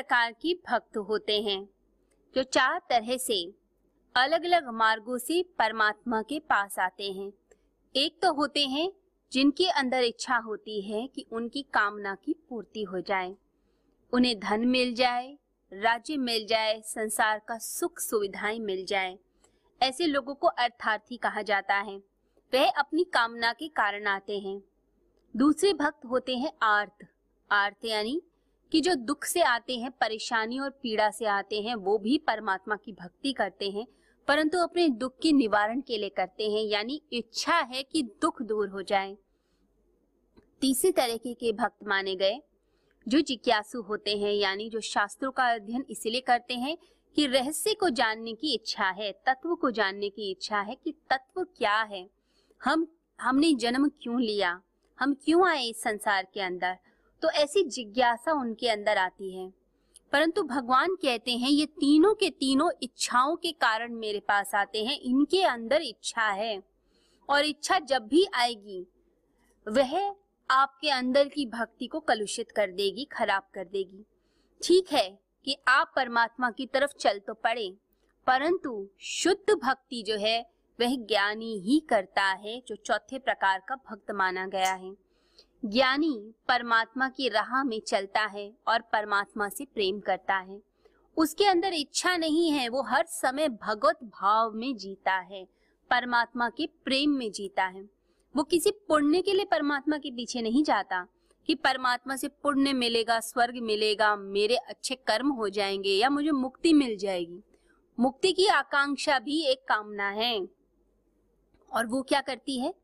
प्रकार के भक्त होते हैं, जो चार तरह से अलग अलग मार्गों से परमात्मा के पास आते हैं। एक तो होते हैं, जिनके अंदर इच्छा होती है कि उनकी कामना की पूर्ति हो जाए। उन्हें धन मिल जाए, राज्य मिल जाए, संसार का सुख सुविधाएँ मिल जाए। ऐसे लोगों को अर्थार्थी कहा जाता है। वह अपनी कामना के कारण आते हैं। दूसरे भक्त होते हैं आर्थ आर्थ यानी कि जो दुख से आते हैं, परेशानी और पीड़ा से आते हैं, वो भी परमात्मा की भक्ति करते हैं, परंतु अपने दुख के निवारण के लिए करते हैं, यानी इच्छा है कि दुख दूर हो जाए। तीसरे तरीके के भक्त माने गए, जो जिज्ञासु होते हैं, यानी जो शास्त्रों का अध्ययन इसलिए करते हैं कि रहस्य को जानने की इच्छा है, तत्व को जानने की इच्छा है कि तत्व क्या है। हम, हमने जन्म क्यों लिया? हम क्यों आए इस संसार के अंदर? तो ऐसी जिज्ञासा उनके अंदर आती है। परंतु भगवान कहते हैं, ये तीनों के तीनों इच्छाओं के कारण मेरे पास आते हैं। इनके अंदर इच्छा है और इच्छा जब भी आएगी, वह आपके अंदर की भक्ति को कलुषित कर देगी, खराब कर देगी। ठीक है कि आप परमात्मा की तरफ़ चल तो पड़े, परंतु शुद्ध भक्ति जो है, वह ज्ञानी ही करता है, जो चौथे प्रकार का भक्त माना गया है। ज्ञानी परमात्मा की राह में चलता है और परमात्मा से प्रेम करता है। उसके अंदर इच्छा नहीं है, वो हर समय भगवत भाव में जीता है, परमात्मा के प्रेम में जीता है। वो किसी पुण्य के लिए परमात्मा के पीछे नहीं जाता कि परमात्मा से पुण्य मिलेगा, स्वर्ग मिलेगा, मेरे अच्छे कर्म हो जाएँगे या मुझे मुक्ति मिल जाएगी। मुक्ति की आकांक्षा भी एक कामना है। और वो क्या करती है?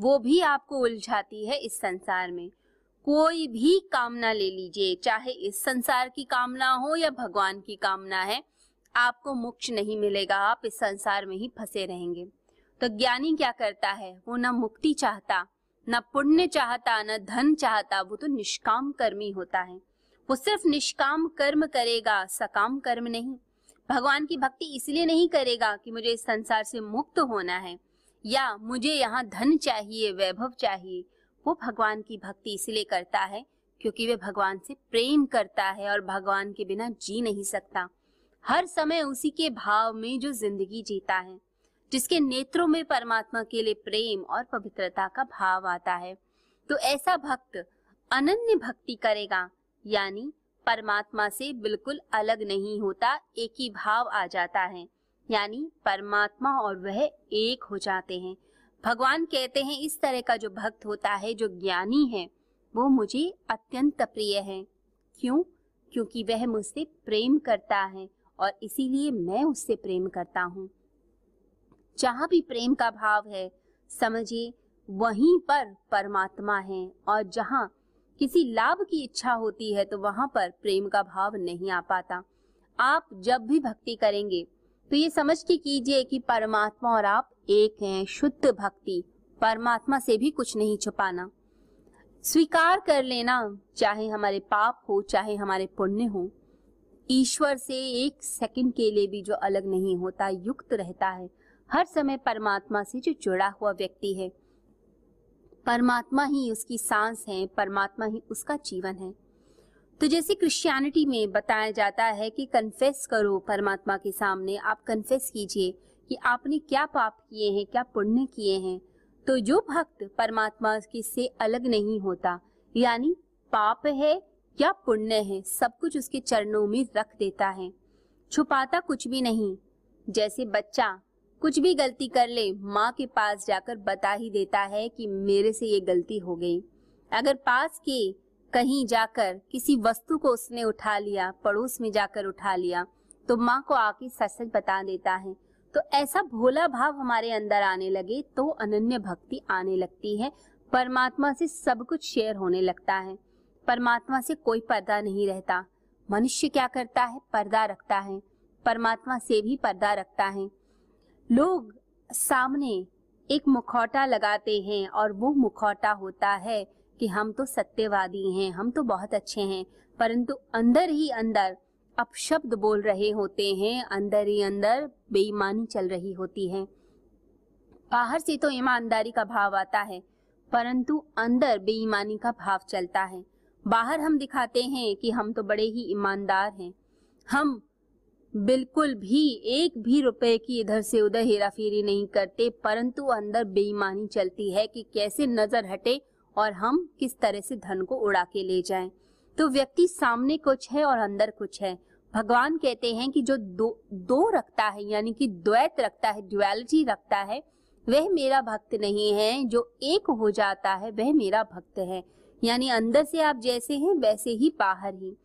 वो भी आपको उलझाती है इस संसार में। कोई भी कामना ले लीजिए, चाहे इस संसार की कामना हो या भगवान की कामना है, आपको मोक्ष नहीं मिलेगा, आप इस संसार में ही फंसे रहेंगे। तो ज्ञानी क्या करता है? वो न मुक्ति चाहता, न पुण्य चाहता, न धन चाहता, वो तो निष्काम कर्मी होता है। वो सिर्फ़ निष्काम कर्म करेगा, सकाम कर्म नहीं। भगवान की भक्ति इसलिए नहीं करेगा कि मुझे इस संसार से मुक्त होना है या मुझे यहाँ धन चाहिए, वैभव चाहिए, वो भगवान की भक्ति इसलिए करता है क्योंकि वे भगवान से प्रेम करता है और भगवान के बिना जी नहीं सकता। हर समय उसी के भाव में जो ज़िंदगी जीता है, जिसके नेत्रों में परमात्मा के लिए प्रेम और पवित्रता का भाव आता है तो ऐसा भक्त अनन्य भक्ति करेगा, यानी परमात्मा से बिल्कुल अलग नहीं होता, एक ही भाव आ जाता है। यानी परमात्मा और वह एक हो जाते हैं। भगवान कहते हैं, इस तरह का जो भक्त होता है, जो ज्ञानी है, वो मुझे अत्यंत प्रिय है। क्यों? क्योंकि वह मुझसे प्रेम करता है और इसीलिए मैं उससे प्रेम करता हूँ। जहाँ भी प्रेम का भाव है, समझिए, वहीं पर परमात्मा है और जहाँ किसी लाभ की इच्छा होती है तो वहाँ पर प्रेम का भाव नहीं आ पाता। आप जब भी भक्ति करेंगे तो ये समझ के कीजिए कि परमात्मा और आप एक हैं, शुद्ध भक्ति। परमात्मा से भी कुछ नहीं छुपाना। स्वीकार कर लेना, चाहे हमारे पाप हो, चाहे हमारे पुण्य हो। ईश्वर से एक सेकंड के लिए भी जो अलग नहीं होता, युक्त रहता है। हर समय परमात्मा से जो जुड़ा हुआ व्यक्ति है। परमात्मा ही उसकी सांस है, परमात्मा ही उसका जीवन है। तो जैसे क्रिश्चियनिटी में बताया जाता है कि कन्फेस करो परमात्मा के सामने, आप कन्फेस कीजिए कि आपने क्या पाप किए हैं, क्या पुण्य किए हैं। तो जो भक्त परमात्मा के से अलग नहीं होता, यानी पाप है या पुण्य है, सब कुछ उसके चरणों में रख देता है। छुपाता कुछ भी नहीं, जैसे बच्चा कुछ भी गलती कर ले, माँ के पास जाकर बता ही देता है कि मेरे से ये गलती हो गई। अगर पास के कहीं जाकर किसी वस्तु को उसने उठा लिया, पड़ोस में जाकर उठा लिया तो माँ को आके सच सच बता देता है। तो ऐसा भोला भाव हमारे अंदर आने लगे तो अनन्य भक्ति आने लगती है। परमात्मा से सब कुछ शेयर होने लगता है। परमात्मा से कोई पर्दा नहीं रहता। मनुष्य क्या करता है? पर्दा रखता है। परमात्मा से भी पर्दा रखता है। लोग सामने एक मुखौटा लगाते हैं और वो मुखौटा होता है कि हम तो सत्यवादी हैं, हम तो बहुत अच्छे हैं, परंतु अंदर ही अंदर अपशब्द बोल रहे होते हैं, अंदर ही अंदर बेईमानी चल रही होती है। बाहर से तो ईमानदारी का भाव आता है, परंतु अंदर बेईमानी का भाव चलता है। बाहर हम दिखाते हैं कि हम तो बड़े ही ईमानदार हैं। हम बिल्कुल भी, एक भी रुपए की इधर से उधर हेरा फेरी नहीं करते, परंतु अंदर बेईमानी चलती है कि कैसे नज़र हटे और हम किस तरह से धन को उड़ा के ले जाएँ? तो व्यक्ति सामने कुछ है और अंदर कुछ है। भगवान कहते हैं कि जो दो दो रखता है, यानी कि द्वैत रखता है ड्युअलिटी रखता है, वह मेरा भक्त नहीं है। जो एक हो जाता है, वह मेरा भक्त है। यानी अंदर से आप जैसे हैं, वैसे ही बाहर ही।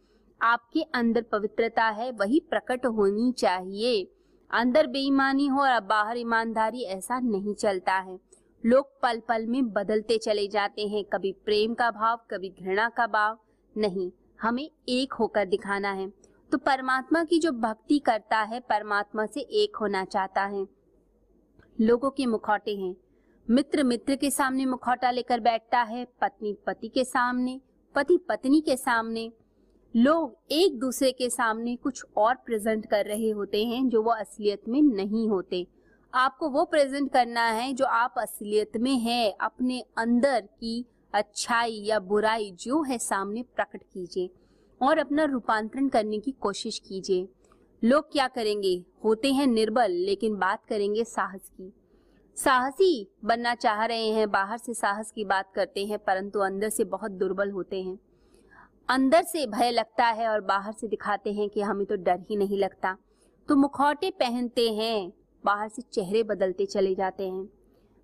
आपके अंदर पवित्रता है, वही प्रकट होनी चाहिए। अंदर बेईमानी हो और बाहर ईमानदारी, ऐसा नहीं चलता है। लोग पल पल में बदलते चले जाते हैं। कभी प्रेम का भाव, कभी घृणा का भाव। नहीं, हमें एक होकर दिखाना है। तो परमात्मा की जो भक्ति करता है, परमात्मा से एक होना चाहता है। लोगों के मुखौटे हैं। मित्र मित्र के सामने मुखौटा लेकर बैठता है। पत्नी पति के सामने पति पत्नी के सामने। लोग एक दूसरे के सामने कुछ और प्रेजेंट कर रहे होते हैं जो वो असलियत में नहीं होते। आपको वो प्रेजेंट करना है जो आप असलियत में है, अपने अंदर की अच्छाई या बुराई जो है सामने प्रकट कीजिए और अपना रूपांतरण करने की कोशिश कीजिए। लोग क्या करेंगे? होते हैं निर्बल, लेकिन बात करेंगे साहस की। साहसी बनना चाह रहे हैं, बाहर से साहस की बात करते हैं, परंतु अंदर से बहुत दुर्बल होते हैं। अंदर से भय लगता है और बाहर से दिखाते हैं कि हमें तो डर ही नहीं लगता। तो मुखौटे पहनते हैं बाहर से चेहरे बदलते चले जाते हैं।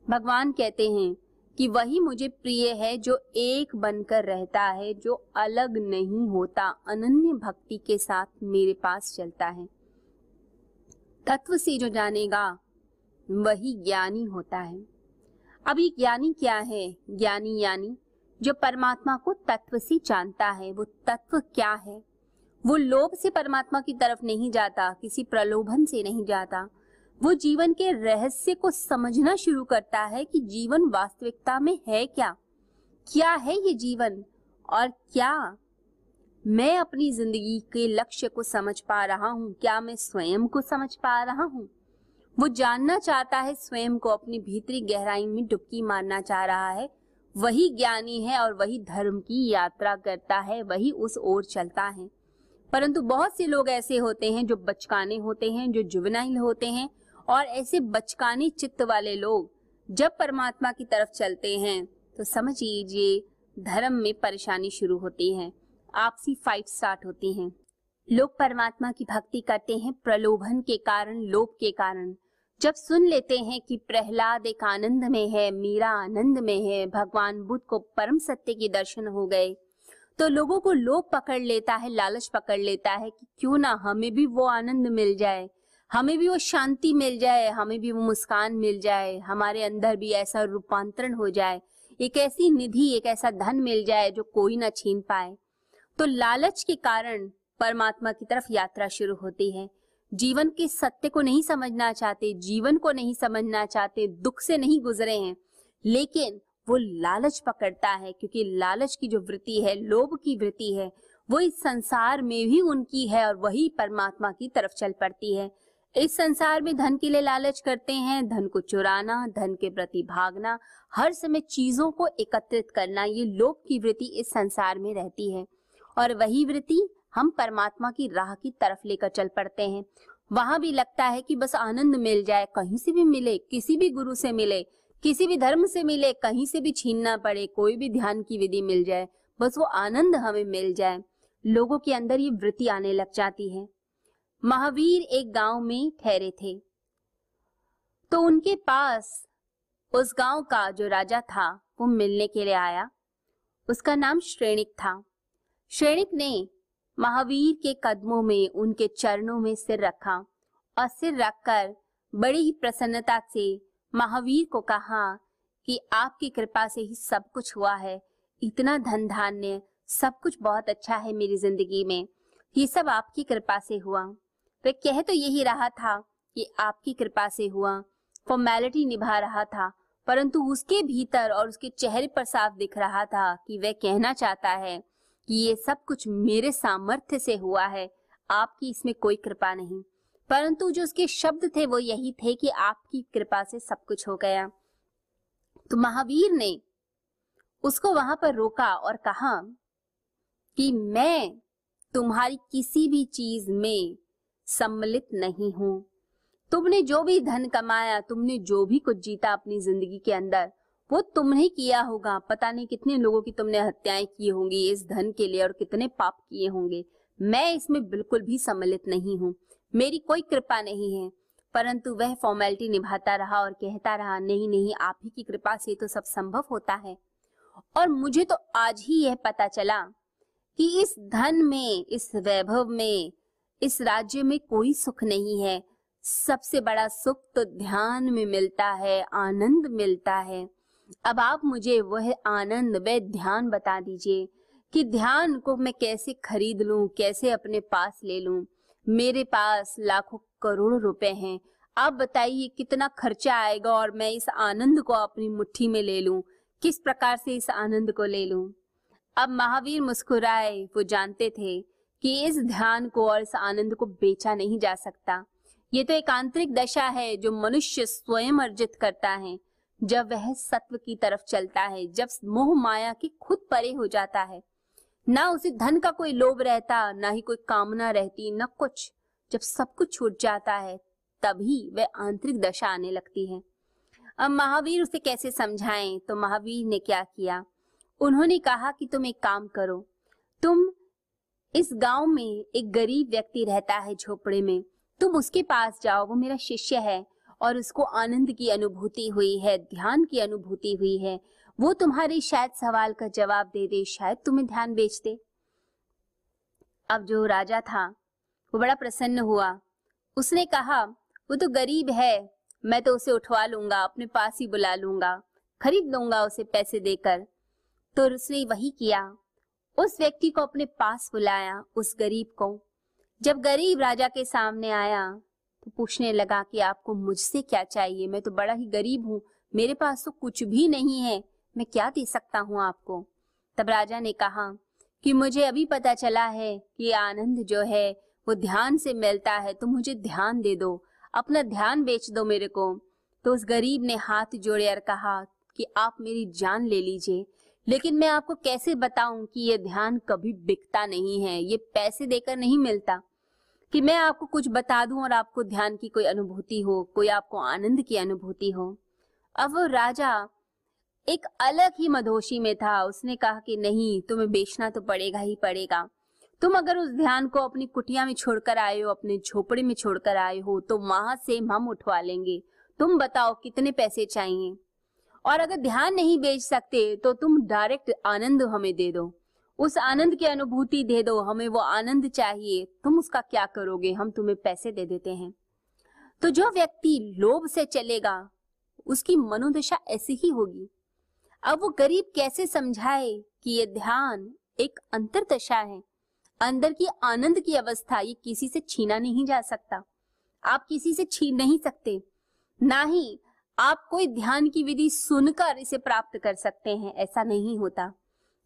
भगवान कहते हैं कि वही मुझे प्रिय है जो एक बनकर रहता है, जो अलग नहीं होता, अनन्य भक्ति के साथ मेरे पास चलता है। तत्व से जो जानेगा, वही ज्ञानी होता है। अभी ज्ञानी क्या है? ज्ञानी यानी जो परमात्मा को तत्व से जानता है, वो तत्व क्या है? वो लोभ से परमात्मा की तरफ़ नहीं जाता, किसी प्रलोभन से नहीं जाता। वो जीवन के रहस्य को समझना शुरू करता है कि जीवन वास्तविकता में है क्या? क्या है ये जीवन? और क्या मैं अपनी ज़िंदगी के लक्ष्य को समझ पा रहा हूँ? क्या मैं स्वयं को समझ पा रहा हूँ? वो जानना चाहता है, स्वयं को अपनी भीतरी गहराई में डुबकी मारना चाह रहा है। वही ज्ञानी है और वही धर्म की यात्रा करता है, वही उस ओर चलता है। परंतु बहुत से लोग ऐसे होते हैं जो बचकाने होते हैं, जो जुवनाइल होते हैं और ऐसे बचकानी चित्त वाले लोग जब परमात्मा की तरफ़ चलते हैं तो समझ लीजिए धर्म में परेशानी शुरू होती है, आपसी फाइट स्टार्ट होती हैं। लोग परमात्मा की भक्ति करते हैं, प्रलोभन के कारण, लोभ के कारण। जब सुन लेते हैं कि प्रहलाद एक आनंद में है, मीरा आनंद में है, भगवान बुद्ध को परम सत्य के दर्शन हो गए तो लोगों को लोभ पकड़ लेता है, लालच पकड़ लेता है कि क्यों ना हमें भी वो आनंद मिल जाए। हमें भी वो शांति मिल जाए, हमें भी वो मुस्कान मिल जाए, हमारे अंदर भी ऐसा रूपांतरण हो जाए, एक ऐसी निधि, एक ऐसा धन मिल जाए जो कोई ना छीन पाए। तो लालच के कारण परमात्मा की तरफ़ यात्रा शुरू होती है। जीवन के सत्य को नहीं समझना चाहते, जीवन को नहीं समझना चाहते, दुख से नहीं गुजरे हैं, लेकिन वो लालच पकड़ता है, क्योंकि लालच की जो वृत्ति है, लोभ की वृत्ति है, वो इस संसार में भी उनकी है और वही परमात्मा की तरफ़ चल पड़ती है। इस संसार में धन के लिए लालच करते हैं, धन को चुराना, धन के प्रति भागना, हर समय चीज़ों को एकत्रित करना, ये लोभ की वृत्ति इस संसार में रहती है। और वही वृत्ति हम परमात्मा की राह की तरफ़ लेकर चल पड़ते हैं। वहाँ भी लगता है कि बस आनंद मिल जाए, कहीं से भी मिले, किसी भी गुरु से मिले, किसी भी धर्म से मिले, कहीं से भी छीनना पड़े, कोई भी ध्यान की विधि मिल जाए, बस वो आनंद हमें मिल जाए। लोगों के अंदर ये वृत्ति आने लग जाती है। महावीर एक गाँव में ठहरे थे। तो उनके पास उस गाँव का जो राजा था, वो मिलने के लिए आया। उसका नाम श्रेणिक था। श्रेणिक ने महावीर के कदमों में, उनके चरणों में सिर रखा और सिर रखकर बड़ी ही प्रसन्नता से महावीर को कहा कि आपकी कृपा से ही सब कुछ हुआ है। इतना धन धान्य सब कुछ बहुत अच्छा है मेरी ज़िंदगी में। ये सब आपकी कृपा से हुआ। वह कह तो यही रहा था कि आपकी कृपा से हुआ फॉर्मेलिटी निभा रहा था, परंतु उसके भीतर और उसके चेहरे पर साफ़ दिख रहा था कि वह कहना चाहता है कि ये सब कुछ मेरे सामर्थ्य से हुआ है, आपकी इसमें कोई कृपा नहीं। परंतु जो उसके शब्द थे वो यही थे कि आपकी कृपा से सब कुछ हो गया। तो महावीर ने उसको वहाँ पर रोका और कहा कि मैं तुम्हारी किसी भी चीज़ में सम्मिलित नहीं हूँ। तुमने जो भी धन कमाया, तुमने जो भी कुछ जीता अपनी ज़िंदगी के अंदर, वो तुमने किया होगा। पता नहीं कितने लोगों की तुमने हत्याएँ की होंगी इस धन के लिए और कितने पाप किए होंगे। मैं इसमें बिल्कुल भी सम्मिलित नहीं हूँ। मेरी कोई कृपा नहीं है। परंतु वह फॉर्मेलिटी निभाता रहा और कहता रहा, नहीं नहीं, आप ही की कृपा से तो सब संभव होता है। और मुझे तो आज ही यह पता चला कि इस धन में, इस वैभव में इस राज्य में कोई सुख नहीं है। सबसे बड़ा सुख तो ध्यान में मिलता है, आनंद मिलता है। अब आप मुझे वह आनंद वह ध्यान बता दीजिए कि ध्यान को मैं कैसे खरीद लूँ, कैसे अपने पास ले लूँ? मेरे पास लाखों करोड़ रुपए हैं। आप बताइए कितना खर्चा आएगा और मैं इस आनंद को अपनी मुट्ठी में ले लूँ? किस प्रकार से इस आनंद को ले लूँ? अब महावीर मुस्कुराए, वो जानते थे कि इस ध्यान को और इस आनंद को बेचा नहीं जा सकता। ये तो एक आंतरिक दशा है जो मनुष्य स्वयं अर्जित करता है। जब वह सत्व की तरफ़ चलता है, जब मोह माया की खुद परे हो जाता है, ना उसे धन का कोई लोभ रहता, ना ही कोई कामना रहती, न कुछ। जब सब कुछ छूट जाता है, तभी वह आंतरिक दशा आने लगती है। अब महावीर उसे कैसे समझाएँ? तो महावीर ने क्या किया? उन्होंने कहा कि तुम एक काम करो। तुम इस गाँव में एक गरीब व्यक्ति रहता है झोपड़े में। तुम उसके पास जाओ, वो मेरा शिष्य है और उसको आनंद की अनुभूति हुई है, ध्यान की अनुभूति हुई है। वो तुम्हारे शायद सवाल का जवाब दे दे, शायद तुम्हें ध्यान बेच दे। अब जो राजा था, वो बड़ा प्रसन्न हुआ। उसने कहा, वो तो गरीब है, मैं तो उसे उठवा लूँगा, अपने पास ही बुला लूँगा, खरीद लूँगा उसे पैसे देकर। तो उसने वही किया। उस व्यक्ति को अपने पास बुलाया, उस गरीब को। जब गरीब राजा के सामने आया तो पूछने लगा कि आपको मुझसे क्या चाहिए? मैं तो बड़ा ही गरीब हूँ, मेरे पास तो कुछ भी नहीं है, मैं क्या दे सकता हूँ आपको? तब राजा ने कहा कि मुझे अभी पता चला है कि आनंद जो है, वो ध्यान से मिलता है तो मुझे ध्यान दे दो, अपना ध्यान बेच दो मेरे को। तो उस गरीब ने हाथ जोड़े और कहा कि आप मेरी जान ले लीजिए। लेकिन मैं आपको कैसे बताऊँ कि ये ध्यान कभी बिकता नहीं है, ये पैसे देकर नहीं मिलता? कि मैं आपको कुछ बता दूँ और आपको ध्यान की कोई अनुभूति हो, कोई आपको आनंद की अनुभूति हो। अब वो राजा एक अलग ही मधोशी में था। उसने कहा कि नहीं, तुम्हें बेचना तो पड़ेगा ही पड़ेगा। तुम अगर उस ध्यान को अपनी कुटिया में छोड़कर आए हो, अपने झोपड़े में छोड़कर आए हो तो वहाँ से हम उठवा लेंगे। तुम बताओ कितने पैसे चाहिए? और अगर ध्यान नहीं बेच सकते तो तुम डायरेक्ट आनंद हमें दे दो। उस आनंद की अनुभूति दे दो, हमें वो आनंद चाहिए। तुम उसका क्या करोगे? हम तुम्हें पैसे दे देते हैं। तो जो व्यक्ति लोभ से चलेगा, उसकी मनोदशा ऐसी ही होगी। अब वो गरीब कैसे समझाए कि ये ध्यान एक अंतर दशा है? अंदर की आनंद की अवस्था ये किसी से छीना नहीं जा सकता। आप किसी से छीन नहीं सकते। ना ही आप कोई ध्यान की विधि सुनकर इसे प्राप्त कर सकते हैं, ऐसा नहीं होता।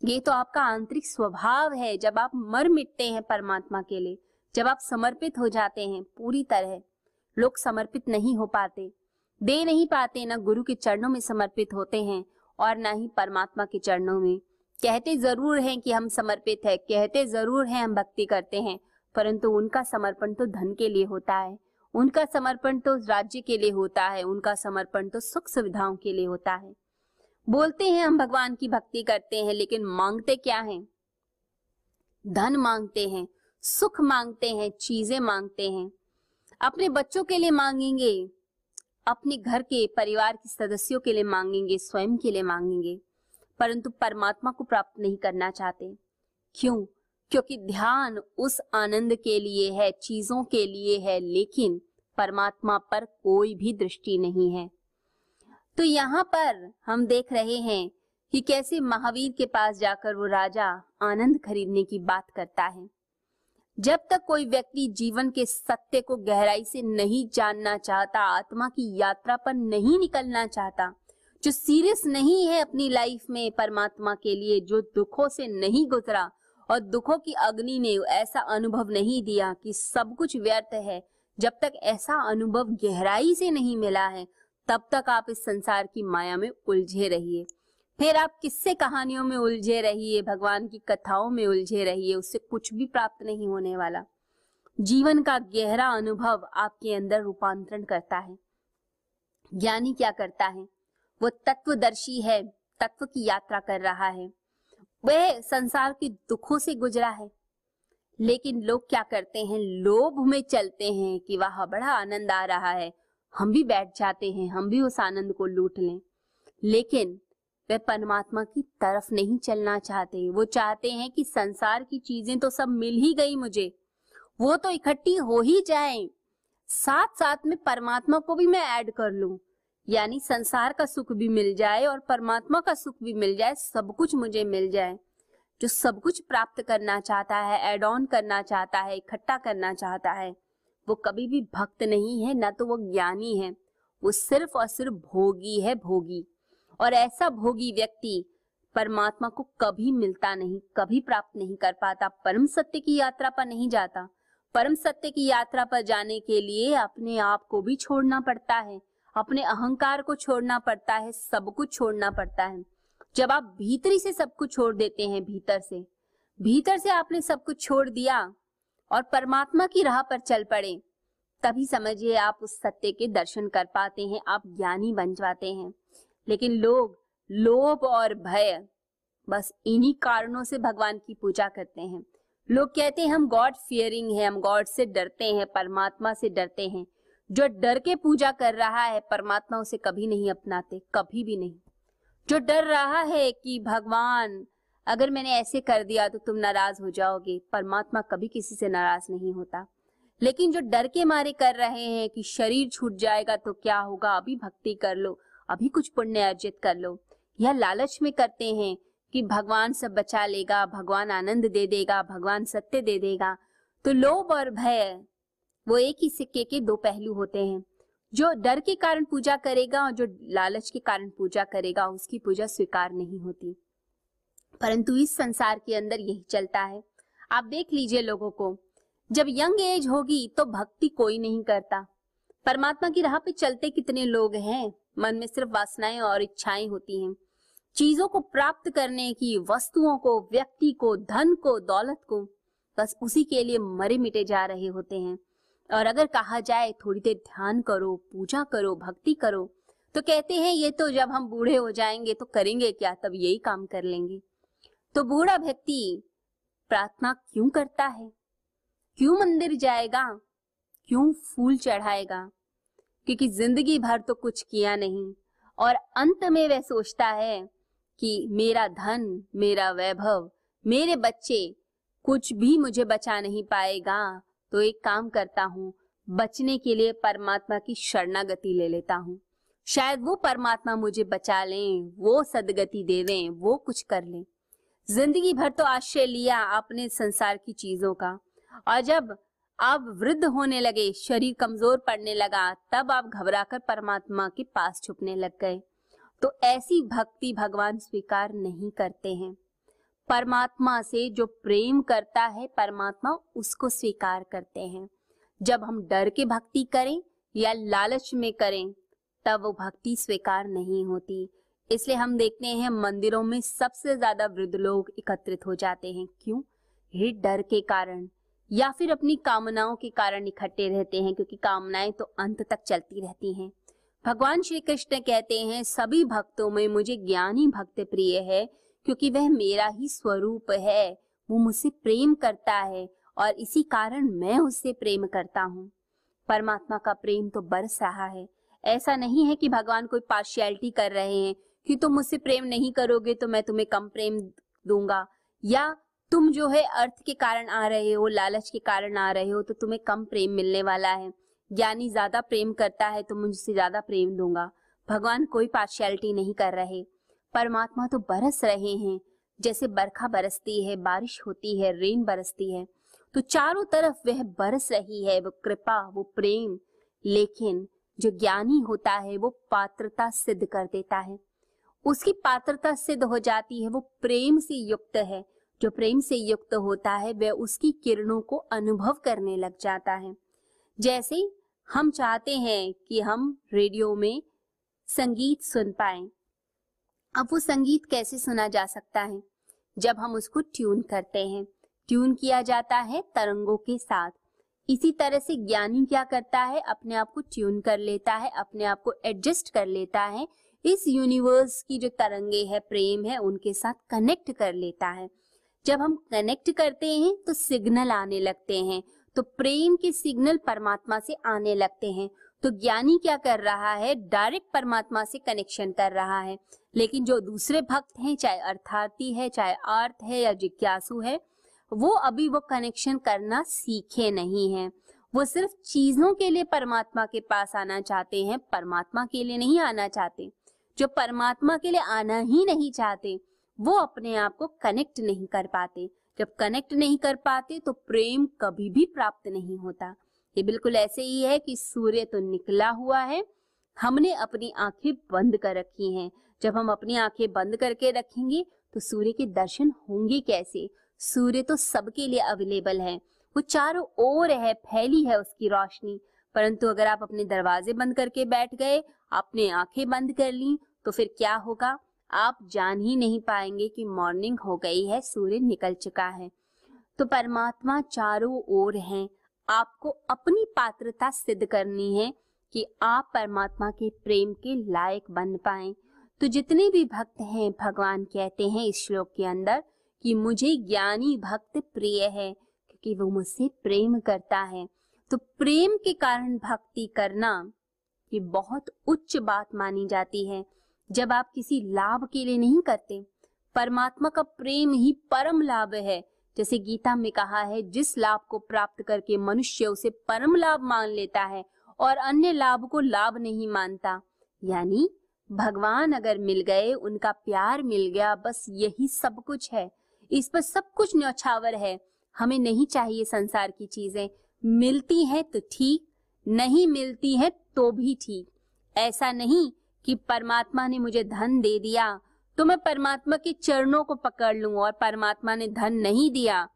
ये तो आपका आंतरिक स्वभाव है, जब आप मर मिटते हैं परमात्मा के लिए, जब आप समर्पित हो जाते हैं, पूरी तरह। लोग समर्पित नहीं हो पाते। दे नहीं पाते, ना गुरु के चरणों में समर्पित होते हैं, और ना ही परमात्मा के चरणों में। कहते ज़रूर हैं कि हम समर्पित है, कहते ज़रूर हैं हम भक्ति करते हैं, परंतु उनका समर्पण तो धन के लिए होता है। उनका समर्पण तो राज्य के लिए होता है, उनका समर्पण तो सुख सुविधाओं के लिए होता है। बोलते हैं हम भगवान की भक्ति करते हैं, लेकिन मांगते क्या हैं? धन मांगते हैं, सुख मांगते हैं, चीज़ें मांगते हैं। अपने बच्चों के लिए मांगेंगे, अपने घर के परिवार के सदस्यों के लिए मांगेंगे, स्वयं के लिए मांगेंगे, परंतु परमात्मा को प्राप्त नहीं करना चाहते। क्यों? क्योंकि ध्यान उस आनंद के लिए है, चीज़ों के लिए है, लेकिन परमात्मा पर कोई भी दृष्टि नहीं है। तो यहाँ पर हम देख रहे हैं कि कैसे महावीर के पास जाकर वो राजा आनंद खरीदने की बात करता है। जब तक कोई व्यक्ति जीवन के सत्य को गहराई से नहीं जानना चाहता, आत्मा की यात्रा पर नहीं निकलना चाहता, जो सीरियस नहीं है अपनी लाइफ में परमात्मा के लिए, जो दुखों से नहीं गुजरा और दुखों की अग्नि ने ऐसा अनुभव नहीं दिया कि सब कुछ व्यर्थ है। जब तक ऐसा अनुभव गहराई से नहीं मिला है, तब तक आप इस संसार की माया में उलझे रहिए। फिर आप किससे कहानियों में उलझे रहिए, भगवान की कथाओं में उलझे रहिए, उससे कुछ भी प्राप्त नहीं होने वाला। जीवन का गहरा अनुभव आपके अंदर रूपांतरण करता है। ज्ञानी क्या करता है? वो तत्वदर्शी है, तत्व की यात्रा कर रहा है। वह संसार के दुखों से गुजरा है। लेकिन लोग क्या करते हैं? लोभ में चलते हैं कि वह, बड़ा आनंद आ रहा है। हम भी बैठ जाते हैं, हम भी उस आनंद को लूट लें। लेकिन वे परमात्मा की तरफ़ नहीं चलना चाहते। वो चाहते हैं कि संसार की चीज़ें तो सब मिल ही गई मुझे। वो तो इकट्ठी हो ही जाए। साथ साथ में परमात्मा को भी मैं ऐड कर लूँ। यानी संसार का सुख भी मिल जाए और परमात्मा का सुख भी मिल जाए, सब कुछ मुझे मिल जाए। जो सब कुछ प्राप्त करना चाहता है एड ऑन करना चाहता है, इकट्ठा करना चाहता है, वो कभी भी भक्त नहीं है, ना तो वो ज्ञानी है। वो सिर्फ़ और सिर्फ़ भोगी है, भोगी। और ऐसा भोगी व्यक्ति परमात्मा को कभी मिलता नहीं, कभी प्राप्त नहीं कर पाता, परम सत्य की यात्रा पर नहीं जाता। परम सत्य की यात्रा पर जाने के लिए अपने आप को भी छोड़ना पड़ता है। अपने अहंकार को छोड़ना पड़ता है, सब कुछ छोड़ना पड़ता है। जब आप भीतरी से सब कुछ छोड़ देते हैं, भीतर से भीतर से आपने सब कुछ छोड़ दिया और परमात्मा की राह पर चल पड़े, तभी समझिए आप उस सत्य के दर्शन कर पाते हैं, आप ज्ञानी बन जाते हैं। लेकिन लोग, लोभ और भय, बस इन्हीं कारणों से भगवान की पूजा करते हैं। लोग कहते हैं, हम गॉड फियरिंग है, हम गॉड से डरते हैं, परमात्मा से डरते हैं। जो डर के पूजा कर रहा है परमात्मा उसे कभी नहीं अपनाते, कभी भी नहीं। जो डर रहा है कि भगवान, अगर मैंने ऐसे कर दिया तो तुम नाराज़ हो जाओगे, परमात्मा कभी किसी से नाराज़ नहीं होता। लेकिन जो डर के मारे कर रहे हैं कि शरीर छूट जाएगा तो क्या होगा, अभी भक्ति कर लो, अभी कुछ पुण्य अर्जित कर लो। यह लालच में करते हैं कि भगवान सब बचा लेगा, भगवान आनंद दे देगा, भगवान सत्य दे देगा। तो लोभ और भय वो एक ही सिक्के के दो पहलू होते हैं। जो डर के कारण पूजा करेगा और जो लालच के कारण पूजा करेगा, उसकी पूजा स्वीकार नहीं होती। परंतु इस संसार के अंदर यही चलता है। आप देख लीजिए लोगों को, जब यंग एज होगी तो भक्ति कोई नहीं करता। परमात्मा की राह पे चलते कितने लोग हैं, मन में सिर्फ़ वासनाएँ और इच्छाएँ होती हैं। चीज़ों को प्राप्त करने की, वस्तुओं को, व्यक्ति को, धन को, दौलत को, बस उसी के लिए मरे मिटे जा रहे होते हैं। और अगर कहा जाए थोड़ी देर ध्यान करो, पूजा करो, भक्ति करो तो कहते हैं, ये तो जब हम बूढ़े हो जाएँगे तो करेंगे क्या? तब यही काम कर लेंगे। तो बूढ़ा व्यक्ति प्रार्थना क्यों करता है? क्यों मंदिर जाएगा? क्यों फूल चढ़ाएगा? क्योंकि ज़िंदगी भर तो कुछ किया नहीं। और अंत में वह सोचता है कि मेरा धन, मेरा वैभव, मेरे बच्चे कुछ भी मुझे बचा नहीं पाएगा। तो एक काम करता हूँ, बचने के लिए परमात्मा की शरणागति ले लेता हूँ। शायद वो परमात्मा मुझे बचा लें, वो सदगति दे दें, वो कुछ कर लें। ज़िंदगी भर तो आश्रय लिया आपने संसार की चीज़ों का। और जब आप वृद्ध होने लगे, शरीर कमज़ोर पड़ने लगा, तब आप घबराकर परमात्मा के पास छुपने लग गए। तो ऐसी भक्ति भगवान स्वीकार नहीं करते हैं। परमात्मा से जो प्रेम करता है, परमात्मा उसको स्वीकार करते हैं। जब हम डर के भक्ति करें या लालच में करें, तब वो भक्ति स्वीकार नहीं होती। इसलिए हम देखते हैं मंदिरों में सबसे ज़्यादा वृद्ध लोग एकत्रित हो जाते हैं। क्यों? ये डर के कारण या फिर अपनी कामनाओं के कारण इकट्ठे रहते हैं, क्योंकि कामनाएँ तो अंत तक चलती रहती हैं। भगवान श्री कृष्ण कहते हैं, सभी भक्तों में मुझे ज्ञानी भक्त प्रिय है क्योंकि वह मेरा ही स्वरूप है, वो मुझसे प्रेम करता है और इसी कारण मैं उससे प्रेम करता हूँ। परमात्मा का प्रेम तो बरस रहा है। ऐसा नहीं है कि भगवान कोई पार्शियलिटी कर रहे हैं कि तुम मुझसे प्रेम नहीं करोगे तो मैं तुम्हें कम प्रेम दूँगा। या तुम जो है अर्थ के कारण आ रहे हो, लालच के कारण आ रहे हो तो तुम्हें कम प्रेम मिलने वाला है। ज्ञानी ज़्यादा प्रेम करता है तो मुझसे ज़्यादा प्रेम दूँगा। भगवान कोई पार्शियलिटी नहीं कर रहे। परमात्मा तो बरस रहे हैं। जैसे बरखा बरसती है, बारिश होती है, रेन बरसती है तो चारों तरफ़ वह बरस रही है, वो कृपा, वो प्रेम। लेकिन जो ज्ञानी होता है, वो पात्रता सिद्ध कर देता है। उसकी पात्रता सिद्ध हो जाती है, वो प्रेम से युक्त है। जो प्रेम से युक्त होता है, वह उसकी किरणों को अनुभव करने लग जाता है। जैसे हम चाहते हैं कि हम रेडियो में संगीत सुन पाए अब वो संगीत कैसे सुना जा सकता है? जब हम उसको ट्यून करते हैं। ट्यून किया जाता है तरंगों के साथ। इसी तरह से ज्ञानी क्या करता है? अपने आप को ट्यून कर लेता है, अपने आप को एडजस्ट कर लेता है। इस यूनिवर्स की जो तरंगे है, प्रेम है, उनके साथ कनेक्ट कर लेता है। जब हम कनेक्ट करते हैं तो सिग्नल आने लगते हैं। तो प्रेम के सिग्नल परमात्मा से आने लगते हैं। तो ज्ञानी क्या कर रहा है? डायरेक्ट परमात्मा से कनेक्शन कर रहा है। लेकिन जो दूसरे भक्त हैं, चाहे अर्थार्थी है, चाहे अर्थ है या जिज्ञासु है, वो अभी वो कनेक्शन करना सीखे नहीं है। वो सिर्फ़ चीज़ों के लिए परमात्मा के पास आना चाहते हैं, परमात्मा के लिए नहीं आना चाहते। जो परमात्मा के लिए आना ही नहीं चाहते, वो अपने आप को कनेक्ट नहीं कर पाते। जब कनेक्ट नहीं कर पाते तो प्रेम कभी भी प्राप्त नहीं होता। ये बिल्कुल ऐसे ही है कि सूर्य तो निकला हुआ है। हमने अपनी आँखें बंद कर रखी हैं। जब हम अपनी आँखें बंद करके रखेंगे तो सूर्य के दर्शन होंगे कैसे? सूर्य तो सबके लिए अवेलेबल है। वो चारों ओर है, फैली है उसकी रोशनी। परंतु अगर आप अपने दरवाजे बंद करके बैठ गए, आपने आँखें बंद कर ली तो फिर क्या होगा? आप जान ही नहीं पाएँगे कि मॉर्निंग हो गई है, सूर्य निकल चुका है। तो परमात्मा चारों ओर हैं। आपको अपनी पात्रता सिद्ध करनी है कि आप परमात्मा के प्रेम के लायक बन पाए। तो जितने भी भक्त हैं, भगवान कहते हैं इस श्लोक के अंदर कि मुझे ज्ञानी भक्त प्रिय है, क्योंकि वो मुझसे प्रेम करता है। तो प्रेम के कारण भक्ति करना ये बहुत उच्च बात मानी जाती है। जब आप किसी लाभ के लिए नहीं करते, परमात्मा का प्रेम ही परम लाभ है जैसे गीता में कहा है, जिस लाभ को प्राप्त करके मनुष्य उसे परम लाभ मान लेता है और अन्य लाभ को लाभ नहीं मानता। यानी, भगवान अगर मिल गए, उनका प्यार मिल गया, बस यही सब कुछ है। इस पर सब कुछ न्यौछावर है। हमें नहीं चाहिए संसार की चीज़ें। मिलती हैं तो ठीक, नहीं मिलती है तो भी ठीक। ऐसा नहीं कि परमात्मा ने मुझे धन दे दिया तो मैं परमात्मा के चरणों को पकड़ लूँ और परमात्मा ने धन नहीं दिया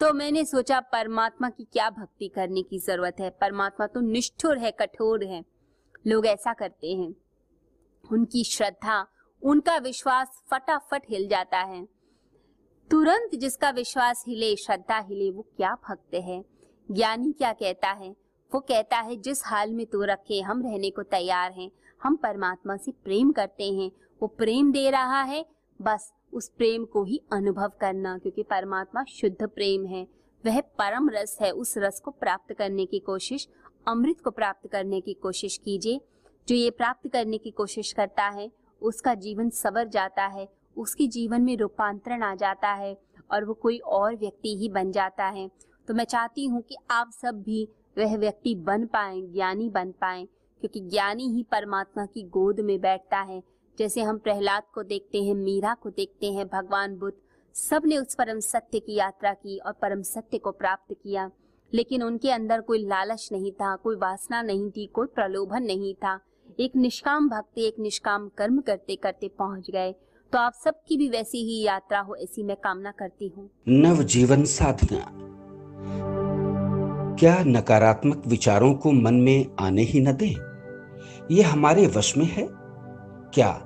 तो मैंने सोचा परमात्मा की क्या भक्ति करने की ज़रूरत है? परमात्मा तो निष्ठुर है, कठोर है। लोग ऐसा करते हैं। उनकी श्रद्धा, उनका विश्वास फटाफट हिल जाता है। तुरंत जिसका विश्वास हिले, श्रद्धा हिले, वो क्या भक्त है? ज्ञानी क्या कहता है? वो कहता है, जिस हाल में तू रखे, हम रहने को तैयार हैं। हम परमात्मा से प्रेम करते हैं। वो प्रेम दे रहा है, बस उस प्रेम को ही अनुभव करना, क्योंकि परमात्मा शुद्ध प्रेम है। वह परम रस है, उस रस को प्राप्त करने की कोशिश, अमृत को प्राप्त करने की कोशिश कीजिए। जो ये प्राप्त करने की कोशिश करता है, उसका जीवन सवर जाता है, उसके जीवन में रूपांतरण आ जाता है, और वो कोई और व्यक्ति ही बन जाता है। तो मैं चाहती हूँ कि आप सब भी वह व्यक्ति बन पाए, ज्ञानी बन पाए, क्योंकि ज्ञानी ही परमात्मा की गोद में बैठता है। जैसे हम प्रहलाद को देखते हैं, मीरा को देखते हैं, भगवान बुद्ध सबने उस परम सत्य की यात्रा की और परम सत्य को प्राप्त किया। लेकिन उनके अंदर कोई लालच नहीं था, कोई वासना नहीं थी, कोई प्रलोभन नहीं था। एक निष्काम भक्ति, एक निष्काम कर्म करते करते पहुँच गए। तो आप सबकी भी वैसी ही यात्रा हो, ऐसी मैं कामना करती हूँ। नव जीवन साधना। क्या नकारात्मक विचारों को मन में आने ही न दे? ये हमारे वश में है? क्या